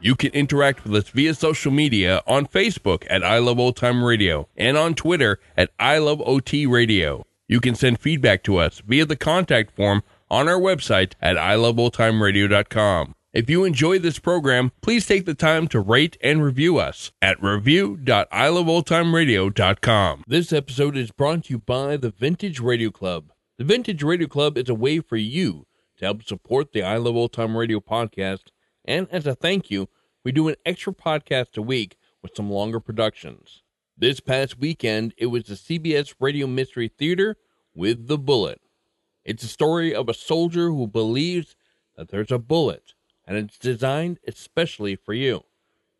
You can interact with us via social media on Facebook at I Love Old Time Radio and on Twitter at I Love OT Radio. You can send feedback to us via the contact form on our website at iloveoldtimeradio.com. If you enjoy this program, please take the time to rate and review us at review.iloveoldtimeradio.com. This episode is brought to you by the Vintage Radio Club. The Vintage Radio Club is a way for you to help support the I Love Old Time Radio podcast, and as a thank you, we do an extra podcast a week with some longer productions. This past weekend, it was the CBS Radio Mystery Theater with The Bullet. It's a story of a soldier who believes that there's a bullet, and it's designed especially for you.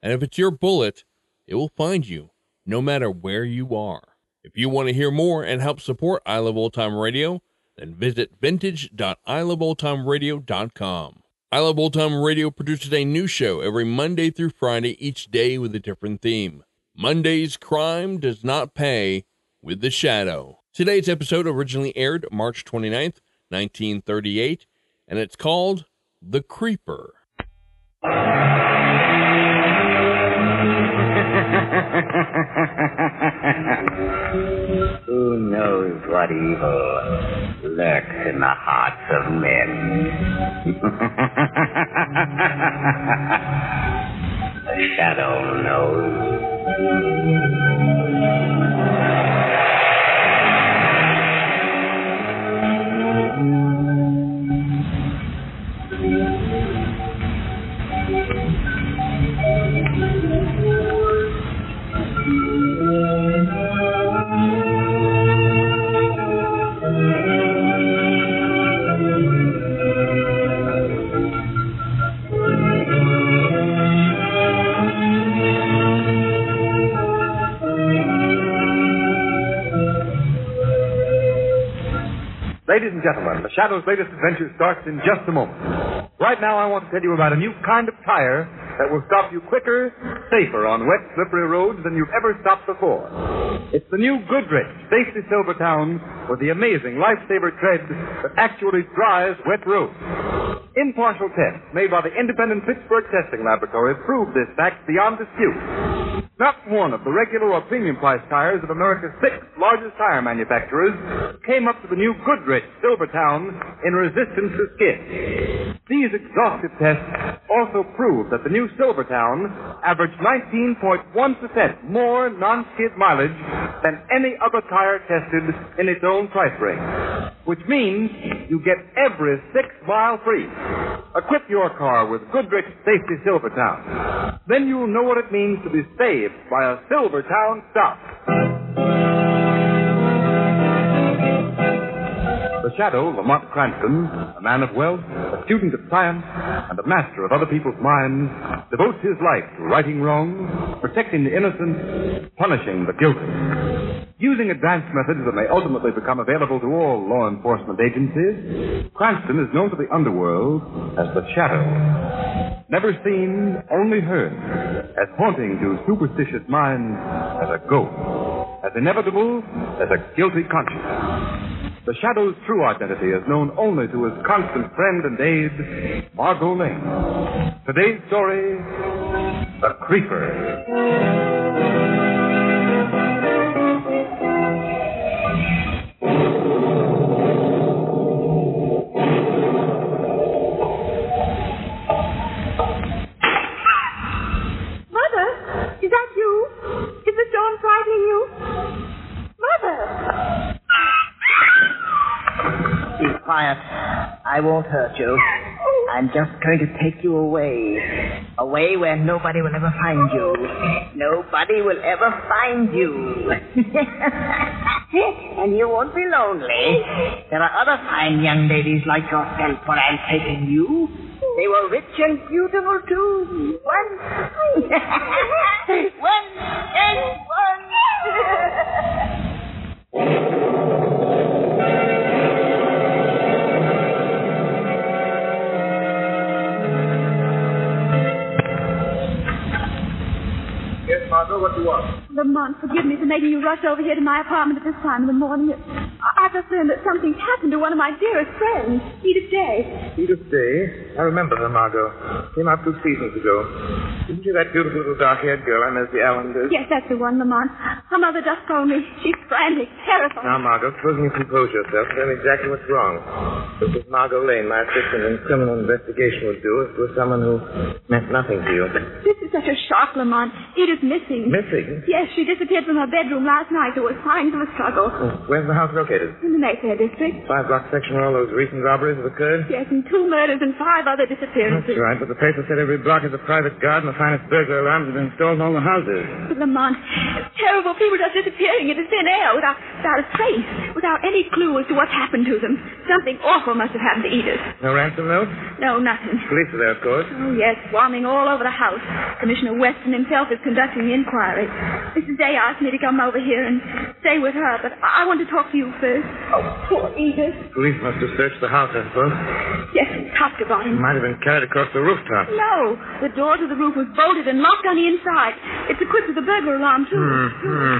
And if it's your bullet, it will find you no matter where you are. If you want to hear more and help support I Love Old Time Radio, then visit vintage.iloveoldtimeradio.com. I Love Old Time Radio produces a new show every Monday through Friday, each day with a different theme. Monday's Crime Does Not Pay with The Shadow. Today's episode originally aired March 29th, 1938, and it's called The Creeper. Who knows what evil lurks in the hearts of men? The shadow knows. Shadow's latest adventure starts in just a moment. Right now, I want to tell you about a new kind of tire that will stop you quicker, safer on wet, slippery roads than you've ever stopped before. It's the new Goodrich Safety Silvertown with the amazing lifesaver tread that actually dries wet roads. Impartial tests made by the independent Pittsburgh Testing Laboratory prove this fact beyond dispute. Not one of the regular or premium price tires of America's six largest tire manufacturers came up to the new Goodrich Silvertown in resistance to skid. These exhaustive tests also prove that the new Silvertown averaged 19.1% more non-skid mileage than any other tire tested in its own price range. Which means you get every six mile free. Equip your car with Goodrich Safety Silvertown. Then you'll know what it means to be saved by a Silvertown stop. The Shadow, Lamont Cranston, a man of wealth, a student of science, and a master of other people's minds, devotes his life to righting wrongs, protecting the innocent, punishing the guilty. Using advanced methods that may ultimately become available to all law enforcement agencies, Cranston is known to the underworld as the Shadow. Never seen, only heard, as haunting to superstitious minds as a ghost, as inevitable as a guilty conscience. The Shadow's true identity is known only to his constant friend and aide, Margot Lane. Today's story, The Creeper. Quiet. I won't hurt you. I'm just going to take you away. Away where nobody will ever find you. Nobody will ever find you. and you won't be lonely. There are other fine young ladies like yourself where I'm taking you. They were rich and beautiful too. One. one and what you want. Lamont, forgive me for making you rush over here to my apartment at this time in the morning. I- I've just learned that something's happened to one of my dearest friends, Edith Day. Edith Day. I remember her, Margot. Came out two seasons ago. Isn't she that beautiful little dark-haired girl I met the Allenders? Yes, that's the one, Lamont. Her mother just phoned me. She's frantic, terrified. Now, Margot, supposing you compose yourself, tell me exactly what's wrong. This is Margot Lane, my assistant in criminal investigation, would do if it was someone who meant nothing to you. This is such a shock, Lamont. Edith's missing. Missing? Yes, she disappeared from her bedroom last night. There were signs of a struggle. Where's the house located? In the Mayfair district. Five block section where all those recent robberies have occurred? Yes, and two murders and five other disappearances. That's right, but the paper said every block is a private guard and the finest burglar alarms have been installed in all the houses. But Lamont, it's terrible. People just disappearing into thin air without, without a trace, without any clue as to what's happened to them. Something awful must have happened to Edith. No ransom note? No, nothing. Police are there, of course. Oh, yes, swarming all over the house. Commissioner Weston himself is conducting the inquiry. Mrs. Day asked me to come over here and stay with her, but I, I want to talk to you first. Oh, poor Edith. Police must have searched the house, I suppose. Yes, talked about him. Might have been carried across the rooftop. No, the door to the roof was bolted and locked on the inside. It's equipped with a burglar alarm, too. Hmm, hmm.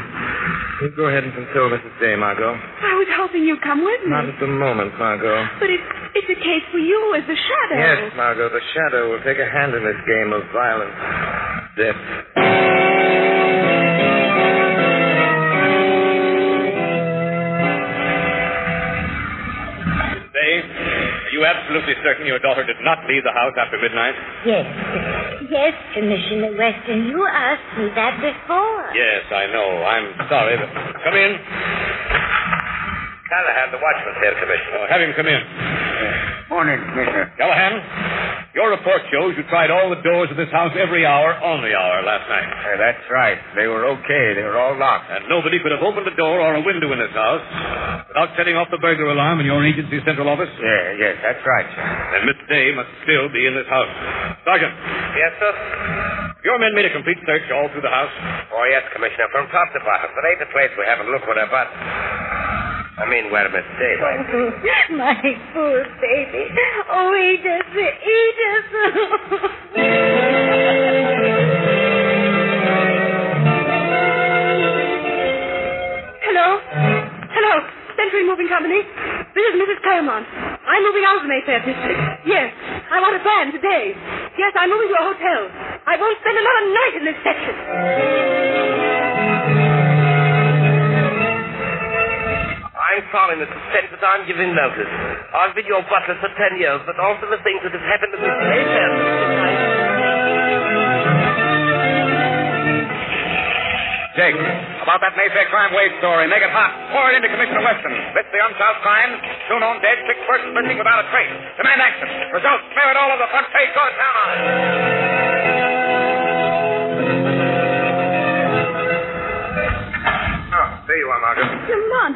You go ahead and console Mrs. Day, Margot. I was hoping you'd come with me. Not at the moment, Margot. But it's, it's a case for you as the shadow. Yes, Margot, the shadow will take a hand in this game of violence. Death. Absolutely certain your daughter did not leave the house after midnight? Yes. Yes, Commissioner Weston. You asked me that before. Yes, I know. I'm sorry, but come in. Callahan, the watchman's here, Commissioner. Uh, have him come in. Morning, Commissioner. Callahan, your report shows you tried all the doors of this house every hour on the hour last night. Eh, that's right. They were okay. They were all locked. And nobody could have opened a door or a window in this house without setting off the burglar alarm in your agency's central office. Yeah, yes, that's right, sir. Then Miss Day must still be in this house. Sergeant, Yes, sir? your men made a complete search all through the house. Oh, yes, Commissioner. From top to bottom. But ain't the place we haven't looked with our butt. I mean, where Miss Day might be. My poor baby. Oh, Edith, Hello? Hello? Century Moving Company? This is Mrs. Claremont. I'm moving out of the Mayfair district. Yes. I want a van today. Yes, I'm moving to a hotel. I won't spend another night in this section. I'm sorry, Mr. Spencer, but I'm giving notice. I've been your butler for ten years, but after the things that have happened to Miss Mayfair. Jake, about that Mayfair crime wave story. Make it hot. Pour it into Commissioner Weston. This the unsolved crime. Two known dead, six persons missing without a trace. Demand action. Results, smear it all over the front page. Go to town on it.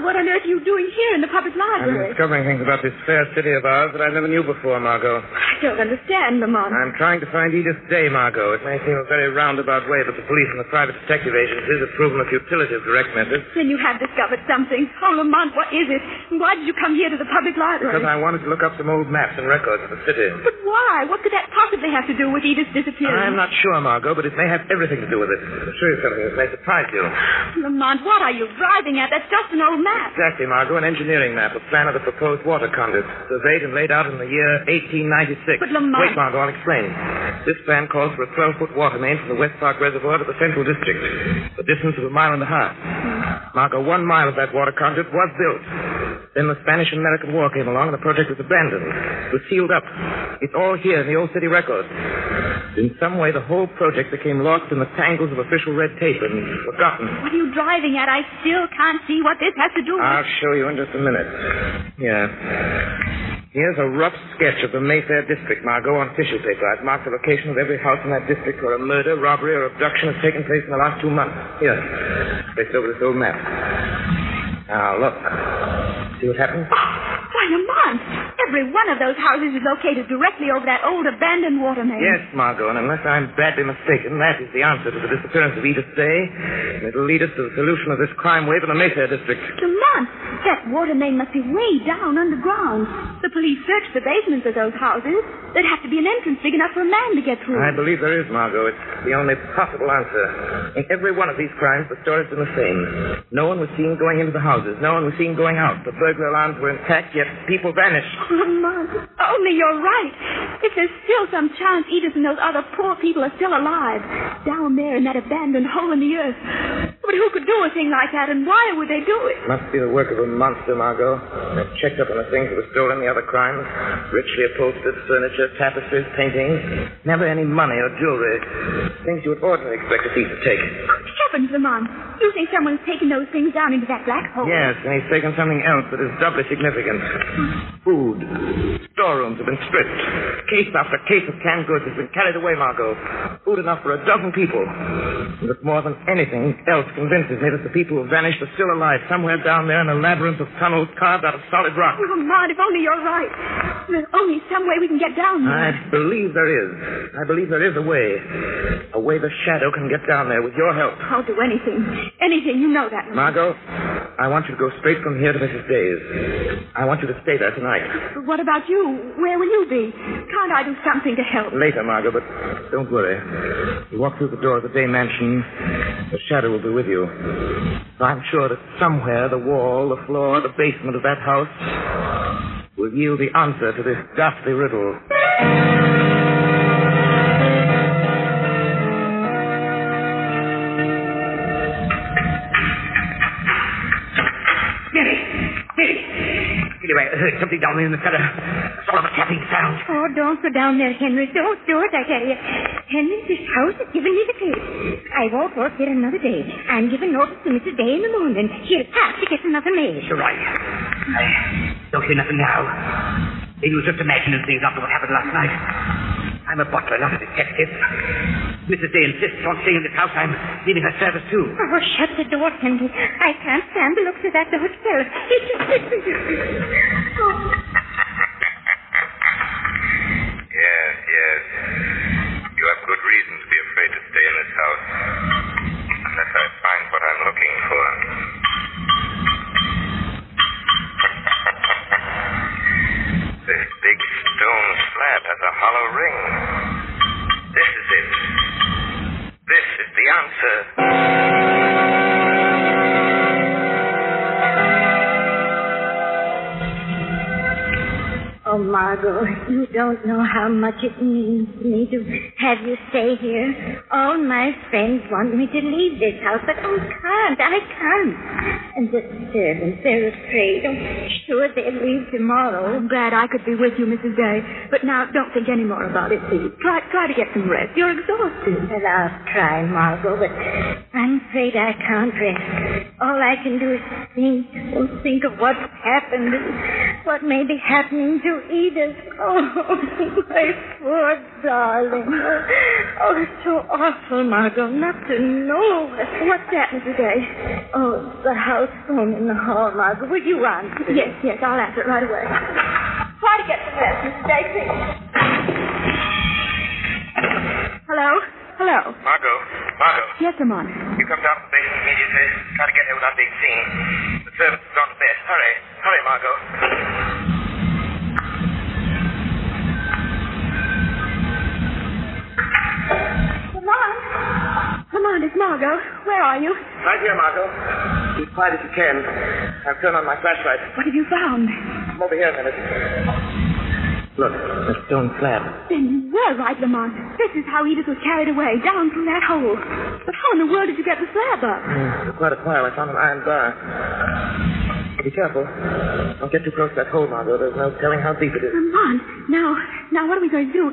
What on earth are you doing here in the public library? I'm discovering things about this fair city of ours that I never knew before, Margot. I don't understand, Lamont. I'm trying to find Edith Day, Margot. It may seem a very roundabout way, but the police and the private detective agencies have proven the futility of direct methods. Then you have discovered something. Oh, Lamont, what is it? And why did you come here to the public library? Because I wanted to look up some old maps and records of the city. But why? What could that possibly have to do with Edith's disappearance? I'm not sure, Margot, but it may have everything to do with it. I'm sure you something that may surprise you. Lamont, what are you driving at? That's just an old map. Exactly, Margot, an engineering map, a plan of the proposed water conduit, surveyed and laid out in the year 1896. But, Lamont- Wait, Margot, I'll explain. This plan calls for a 12-foot water main from the West Park Reservoir to the Central District, a distance of a mile and a half. Hmm. Margot, one mile of that water conduit was built. Then the Spanish-American War came along and the project was abandoned. It was sealed up. It's all here in the old city records. In some way, the whole project became lost in the tangles of official red tape and forgotten. What are you driving at? I still can't see what this has to do with... I'll show you in just a minute. Yeah. Here's a rough sketch of the Mayfair district, Margot, on tissue paper. I've marked the location of every house in that district where a murder, robbery, or abduction has taken place in the last two months. Here. Placed over this old map. Now, look. See what happens? Every one of those houses is located directly over that old abandoned water main. Yes, Margot, and unless I'm badly mistaken, that is the answer to the disappearance of Edith Day. And it'll lead us to the solution of this crime wave in the Mayfair district. Lamont, That water main must be way down underground. The police searched the basements of those houses. There'd have to be an entrance big enough for a man to get through. I believe there is, Margot. It's the only possible answer. In every one of these crimes, the story's been the same. No one was seen going into the houses. No one was seen going out. The burglar alarms were intact, yet people vanished. Oh, Lamont, only you're right. If there's still some chance Edith and those other poor people are still alive, down there in that abandoned hole in the earth. But who could do a thing like that, and why would they do it? Must be the work of a monster, Margot. They've checked up on the things that were stolen, the other crimes. Richly upholstered furniture, tapestries, paintings. Never any money or jewelry. Things you would ordinarily expect a thief to take. Good heavens, Lamont. You think someone's taken those things down into that black hole? Yes, and he's taken something else that is doubly significant. Food. Storerooms have been stripped. Case after case of canned goods has been carried away, Margot. Food enough for a dozen people. And that more than anything else convinces me that the people who vanished are still alive somewhere down there in a labyrinth of tunnels carved out of solid rock. Oh, Lamont, if only you're right. There's only some way we can get down there. I believe there is. I believe there is a way. A way the shadow can get down there with your help. I'll do anything. Anything. You know that. Margot, I want you to go straight from here to Mrs. Day's. I want you to stay there tonight. But What about you? Where will you be? Can't I do something to help? Later, Margot, but don't worry. You walk through the door of the Day Mansion, the shadow will be with you. I'm sure that somewhere the wall, the floor, the basement of that house will yield the answer to this ghastly riddle. Something down there in the cellar. Sort of a tapping sound. Oh, don't go down there, Henry. Don't do it, I tell you. Henry, this house has given me the creep. I won't work here another day. I'm giving notice to Mrs. Day in the morning. She'll have to get another maid. You're right. I don't hear nothing now. Maybe was just imagining things after what happened last night. I'm a butler, not a detective. Mrs. Day insists on staying in this house. I'm leaving her service, too. Oh, shut the door, Henry. I can't stand the looks of that hotel. oh. Yes, yes. You have good reason to be afraid to stay in this house. Unless I find what I'm looking for. this big stone slab has a hollow ring. This is it. This is the answer. Oh, Margot, you don't know how much it means to me to have you stay here. All my friends want me to leave this house, but I can't. I can't. And the servants, they're afraid. I'm sure they'll leave tomorrow. I'm glad I could be with you, Mrs. Day. But now, don't think any more about it, please. Try, try to get some rest. You're exhausted. Well, I'll try, Margot, but I'm afraid I can't rest. All I can do is think, oh, think of what's happened and what may be happening to Edith. Oh, my poor darling. Oh, it's so awful, Margot, not to know. What's happened today? Oh, the house phone in the hall, Margot. Will you answer? Yes, yes, I'll answer it right away. Try to get some rest, Mrs. Day, please. Hello? Hello? Margot, Margot, Yes, I'm on. you come down to the basement immediately. Try to get here without being seen. The servants have gone to bed. Hurry, hurry, Margot. Lamont, it's Margot. Where are you? Right here, Margot. Be quiet as you can. I've turned on my flashlight. What have you found? Come over here a minute. Look, the stone slab. Then you were right, Lamont. This is how Edith was carried away, down through that hole. But how in the world did you get the slab up? For quite a while, I found an iron bar. Be careful. Don't get too close to that hole, Margot. There's no telling how deep it is. Lamont, now, now what are we going to do?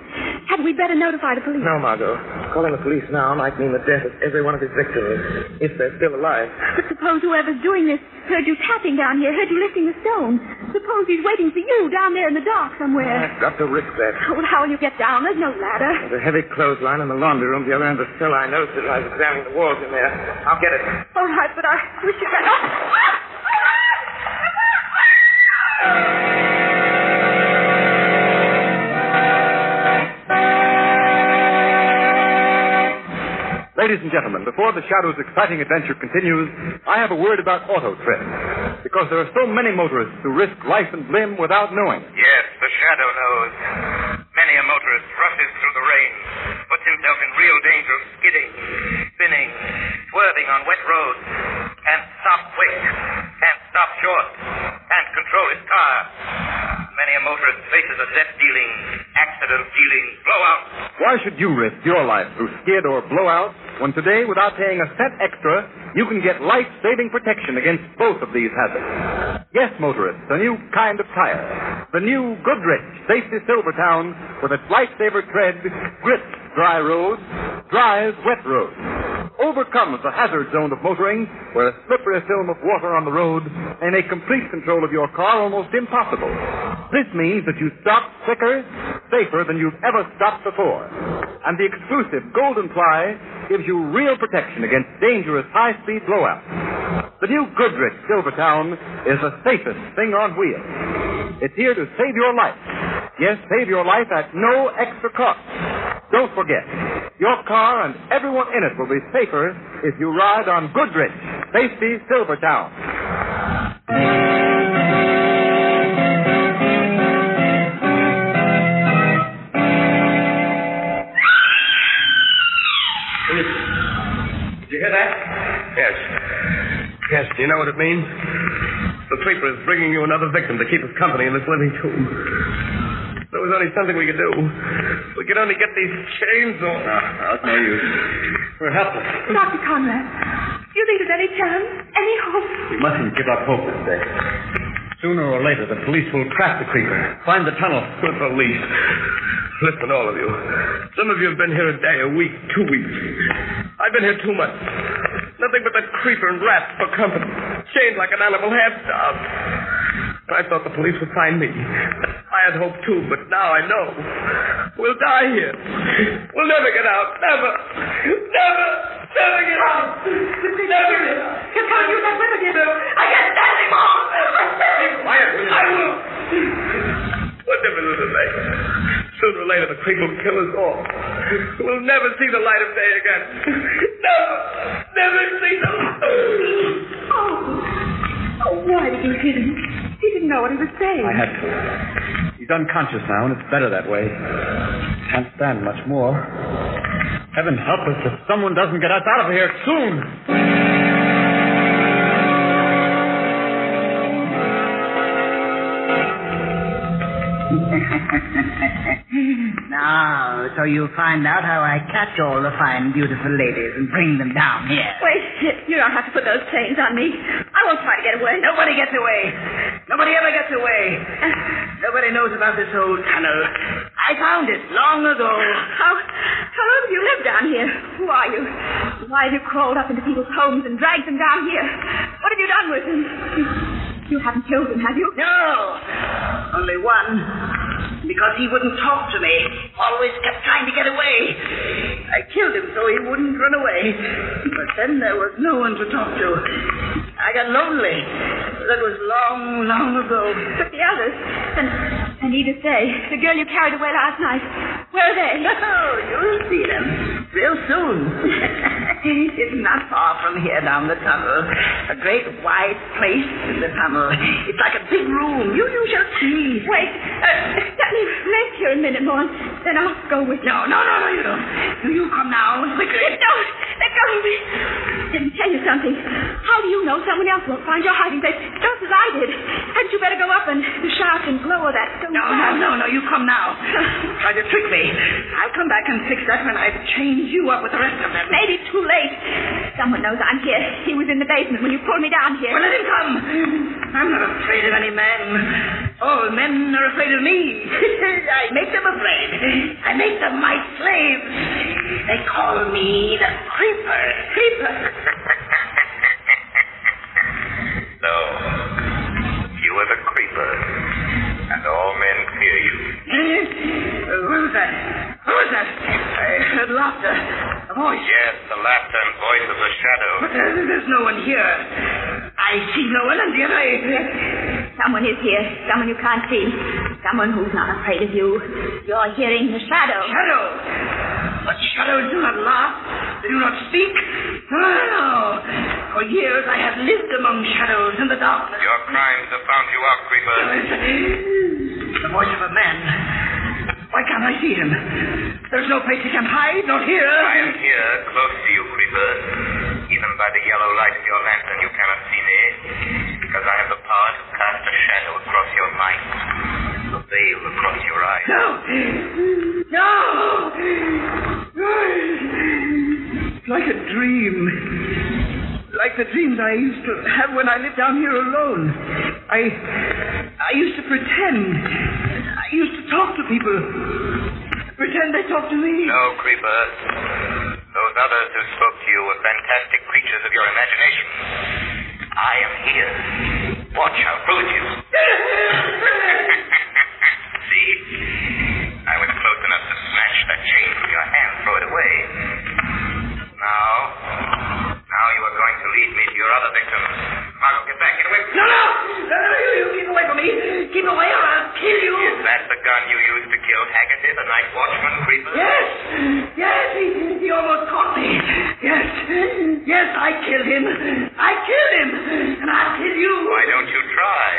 Hadn't we better notify the police? No, Margot. Calling the police now might mean the death of every one of his victims, if they're still alive. But suppose whoever's doing this heard you tapping down here, heard you lifting the stone. Suppose he's waiting for you down there in the dark somewhere. I've got to risk that. Well, how will you get down? There's no ladder. There's a heavy clothesline in the laundry room, the other end of the cellar. I noticed it when I was examining the walls in there. I'll get it. All right, but I wish you better. Ladies and gentlemen, before the Shadow's exciting adventure continues, I have a word about Auto Trim. Because there are so many motorists who risk life and limb without knowing. Yes, the shadow knows. Many a motorist rushes through the rain, puts himself in real danger of skidding, spinning, swerving on wet roads, can't stop quick, can't stop short, can't control his car. Many a motorist faces a death-dealing, accident-dealing blowout. Why should you risk your life through skid or blowout when today, without paying a cent extra, you can get life-saving protection against both of these hazards? Yes, motorists, a new kind of tire. The new Goodrich Safety Silvertown with its lifesaver tread grips dry roads, dries wet roads. Overcomes the hazard zone of motoring, where a slippery film of water on the road may make complete control of your car almost impossible. This means that you stop quicker, safer than you've ever stopped before. And the exclusive Golden Ply gives you real protection against dangerous high-speed blowouts. The new Goodrich Silvertown is the safest thing on wheels. It's here to save your life. Yes, save your life at no extra cost. Don't forget, your car and everyone in it will be safer if you ride on Goodrich Safety Silvertown. Did you hear that? Yes. Yes, do you know what it means? The creeper is bringing you another victim to keep us company in this living tomb. There was only something we could do. We could only get these chains off. Ah, No, no, it's no use. We're helpless. Dr. Conrad, do you think there's any chance, any hope? We mustn't give up hope this day. Sooner or later, the police will trap the creeper, find the tunnel. The police. Listen, all of you. Some of you have been here a day, a week, two weeks. I've been here too much. Nothing but that creeper and rats for company. Chained like an animal half starved. I thought the police would find me. I had hope too, but now I know. We'll die here. We'll never get out. Never. Never. Never get out. Never get out. You're coming, you that whip again. I can't stand anymore. Be quiet, will you? I will. What difference does it make? Sooner or later, the creep will kill us all. We'll never see the light of day again. Why did you hit him? He didn't know what he was saying. I had to. He's unconscious now, and it's better that way. Can't stand much more. Heaven help us if someone doesn't get us out of here soon. now, so you find out how I catch all the fine, beautiful ladies and bring them down here. Wait, you don't have to put those chains on me. Won't try to get away. Nobody gets away. Nobody ever gets away. Nobody knows about this old tunnel. I found it long ago. How, how long have you lived down here? Who are you? Why have you crawled up into people's homes and dragged them down here? What have you done with them? You, you haven't killed them, have you? No. Only one. Because he wouldn't talk to me. Always kept trying to get away. I killed him so he wouldn't run away. But then there was no one to talk to. I got lonely. That was long, long ago. But the others, and, and Edith Day, the girl you carried away last night, where are they? Oh, you'll see them real soon. it's not far from here down the tunnel. A great wide place in the tunnel. It's like a big room. You, you shall see. Wait, uh, let me rest here a minute more, then I'll go with you. No, no, no, no, you don't. Do you come now, quickly. Don't, let go of me. Let me tell you something. How do you know someone else won't find your hiding place just as I did? Hadn't you better go up and the shaft and lower that stone No, no, no, no, you come now. Try to trick me. I'll come back and fix that when I've chained you up with the rest of them. Maybe too late. Someone knows I'm here. He was in the basement when you pulled me down here. Well, let him come. I'm not afraid of any man. All men are afraid of me. I make them afraid. I make them my slaves. They call me the Creeper. Creeper. So, you are the creeper, and all men fear you. Who was that? Who was that? I heard laughter. A voice. Yes, the laughter and voice of the shadow. But uh, there's no one here. I see no one, and yet I... Someone is here. Someone you can't see. Someone who's not afraid of you. You're hearing the shadow. Shadow! But shadows do not laugh. They do not speak. No, no, no. For years I have lived among shadows in the darkness. Your crimes have found you out, Creeper. The voice of a man. Why can't I see him? There's no place he can hide, not here. I am here, close to you, Creeper. Even by the yellow light of your lantern, you cannot see me. Because I have the power to cast a shadow across your mind. A veil across your eyes. No! No! It's like a dream. Like the dreams I used to have when I lived down here alone. I I used to pretend. I used to talk to people. Pretend they talk to me. No, Creeper. Those others who spoke to you were fantastic creatures of your imagination. I am here. Watch how foolish you. Night watchman, Creeper? Yes! Yes, he, he almost caught me. Yes. Yes, I killed him. I killed him. And I'll kill you. Why don't you try?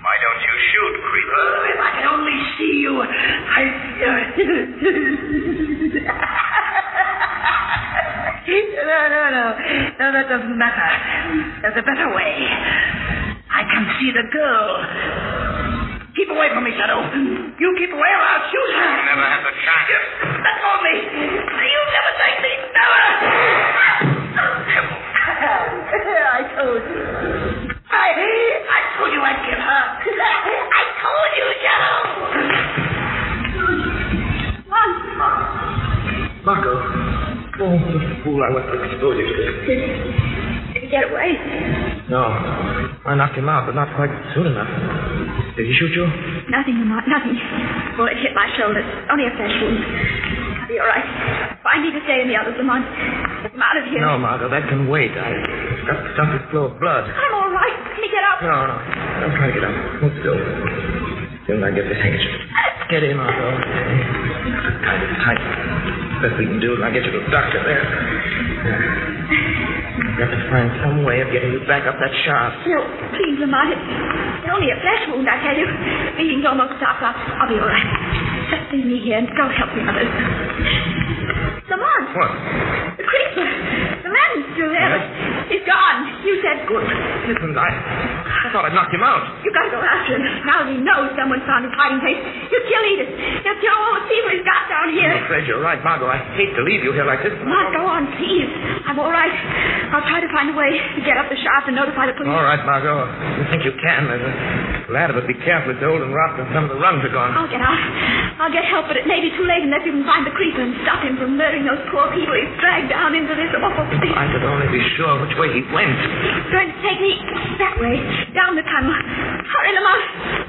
Why don't you shoot, Creeper? Oh, if I can only see you, I. Uh, no, no, no. No, that doesn't matter. There's a better way. I can see the girl. Keep away from me, Shadow. You keep away or I'll shoot her. You never have the chance. Let go of me. You never take me. Never. I told you. I, I told you I'd kill her. I told you, Shadow. Margot. Oh, the fool I was to expose you to. Did he get away? No. I knocked him out, but not quite soon enough. Did he shoot you? Nothing, Lamont, nothing. Well, it hit my shoulder. Only a flesh wound. I'll be all right. Find me to stay in the others, Lamont. Them out of here. No, Margot, that can wait. I've got to stop this flow of blood. I'm all right. Let me get up. No, no. Don't try to get up. Hold still. Soon I get this handkerchief. Get in, Margot. Kind of tight. Best we can do is I'll get you to the doctor there. We've got to find some way of getting you back up that shaft. No, please, Lamont. It's only a flesh wound, I tell you. Bleeding's almost stopped. I'll, I'll be all right. Just leave me here and go help the others. Lamont. What? The creeper. The man is still there, he's gone. You said good. Listen, I, I thought I'd knocked him out. You gotta go after him. Now he knows someone's found his hiding place. He'll kill Edith. He'll kill all the people he's got down here. I'm afraid you're right, Margot. I hate to leave you here like this. Lamont, go on, please. I'm all right. I'll try to find a way to get up the shaft and notify the police. All right, Margot. You think you can? There's a ladder, but be careful. It's old and rotten, and some of the rungs are gone. I'll get out. I'll get help, but it may be too late unless you can find the creeper and stop him from murdering those poor people he's dragged down into this awful pit. I could only be sure which way he went. He's going to take me that way, down the tunnel. Hurry, Lamont.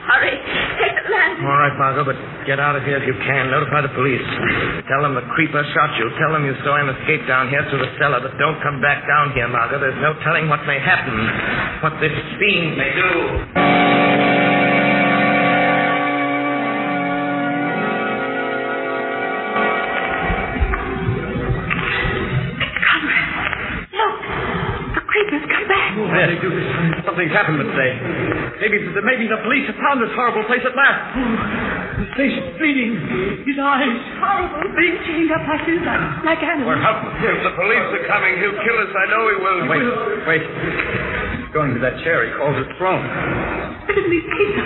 Hurry. Take the lantern. All right, Margot, but get out of here if you can. Notify the police. Tell them the creeper shot you. Tell them you saw him escape down here through the cellar, but don't come back down here, Margot. There's no telling what may happen, what this fiend may do. Something's happened today. Maybe, maybe the police have found this horrible place at last. His face is bleeding. His eyes. Horrible. Being chained up like this, like, like animals. We're helpless. If the police are coming, he'll kill us. I know he will. Wait, wait. He's going to that chair he calls his throne. Look at me, Peter.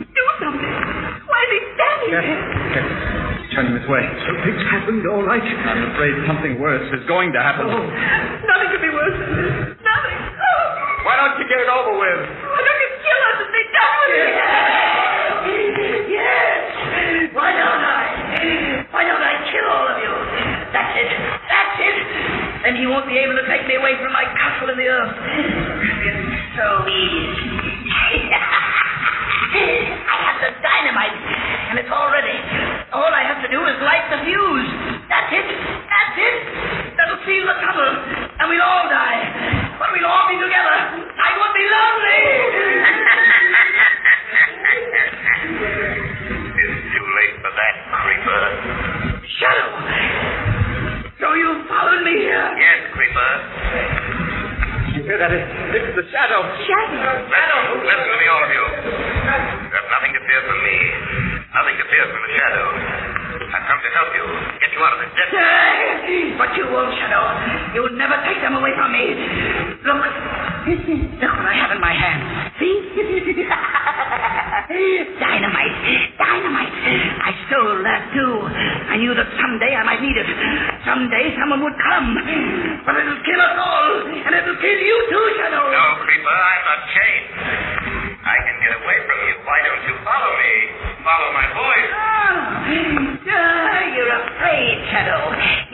Do something. Why is he standing Yes. there? Yes. Turn him this way. So Something's happened, all right. I'm afraid something worse is going to happen. Oh, nothing could be worse than this. Nothing. Oh, Why don't you get it over with? why don't you kill us and be done with it? Yes. Why don't I? Why don't I kill all of you? That's it. That's it. Then he won't be able to take me away from my castle in the earth. It's so easy. I have the dynamite, and it's all ready. All I have to do is light the fuse. That's it. That's it. That'll seal the tunnel, and we'll all die. Shadow. Shadow? Shadow! Listen to me, all of you. You have nothing to fear from me. Nothing to fear from the shadow. I've come to help you. Get you out of this debt. But you won't, Shadow. You'll never take them away from me. Look. Look what I have in my hand. See? dynamite. Dynamite. That too. I knew that someday I might need it. Someday someone would come. But it'll kill us all. And it'll kill you too, Shadow. No, Creeper, I'm not chained. I can get away from you. Why don't you follow me? Follow my voice. Oh, Ah, you're afraid, Shadow.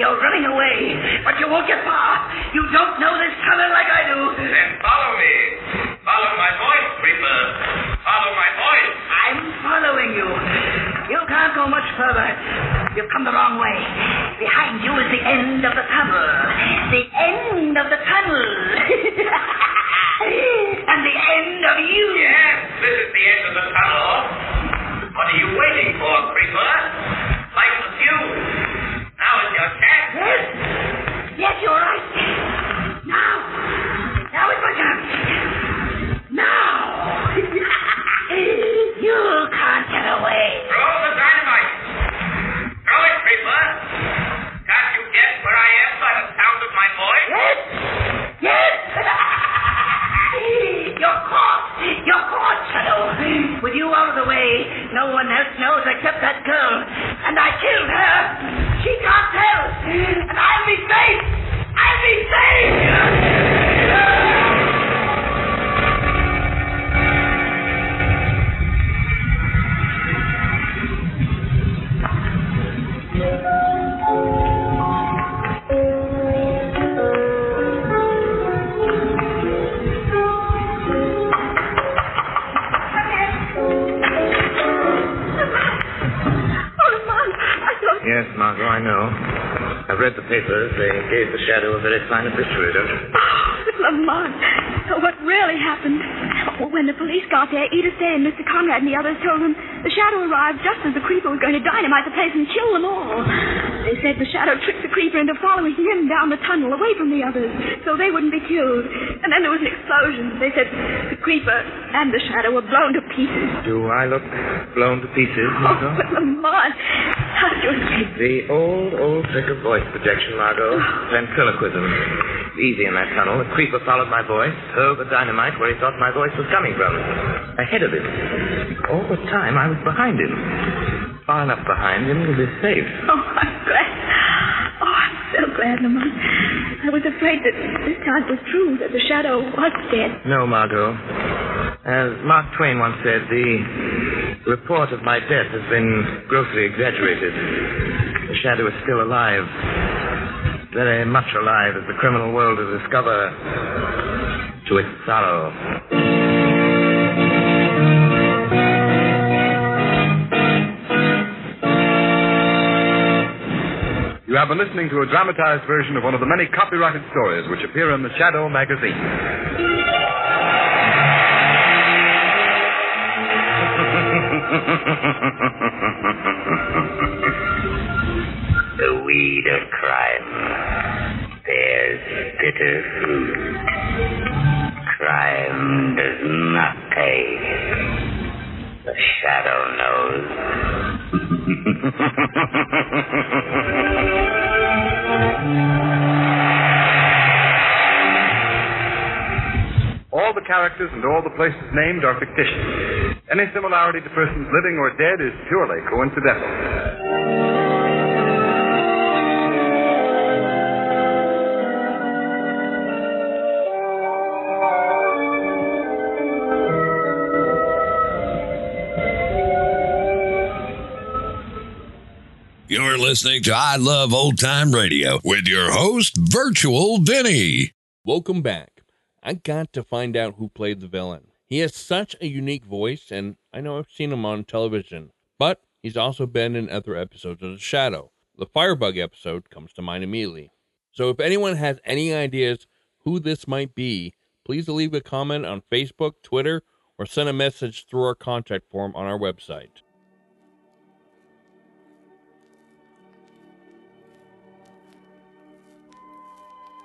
You're running away. But you won't get far. You don't know this tunnel like I do. Then follow me. Follow my voice, Creeper. Follow my voice. I'm following you. You can't go much further. You've come the wrong way. Behind you is the end of the tunnel. The end of the tunnel. and the end of you. Yes, this is the end of the tunnel. What are you waiting for, Creeper? Light the fuse. Now is your chance. Yes. Yes, you're right. Papers. They gave the shadow a very fine obituary, don't you? But Lamont, what really happened? Well, when the police got there, Edith Day and Mr. Conrad and the others told them the shadow arrived just as the creeper was going to dynamite the place and kill them all. They said the shadow tricked the creeper into following him down the tunnel away from the others so they wouldn't be killed. And then there was an explosion. They said the creeper and the shadow were blown to pieces. Do I look blown to pieces, Oh, but Lamont, how did you escape? The old, old trick of voice projection, Margot. Oh. Ventriloquism. Easy in that tunnel. The creeper followed my voice, hurled the dynamite where he thought my voice was coming from. Ahead of him. All the time I was behind him. Far enough behind him to be safe. Oh, I'm glad. Oh, I'm so glad, Lamont. I was afraid that this time it was true, that the shadow was dead. No, Margot. As Mark Twain once said, the report of my death has been grossly exaggerated. The shadow is still alive. Very much alive, as the criminal world will discover to its sorrow. You have been listening to a dramatized version of one of the many copyrighted stories which appear in the Shadow magazine. The weed of crime bears bitter fruit. Crime does not pay. The shadow knows. characters and all the places named are fictitious. Any similarity to persons living or dead is purely coincidental. You're listening to I Love Old Time Radio with your host, Virtual Vinny. Welcome back. I got to find out who played the villain. He has such a unique voice, and I know I've seen him on television, but he's also been in other episodes of The Shadow. The Firebug episode comes to mind immediately. So if anyone has any ideas who this might be, please leave a comment on Facebook, Twitter, or send a message through our contact form on our website.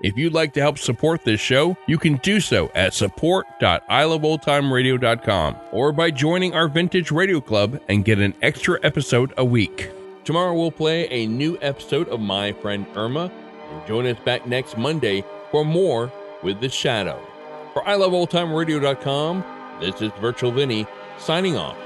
If you'd like to help support this show, you can do so at support.iloveoldtimeradio.com or by joining our Vintage Radio Club and get an extra episode a week. Tomorrow we'll play a new episode of My Friend Irma and join us back next Monday for more with The Shadow. For iloveoldtimeradio.com, this is Virtual Vinny signing off.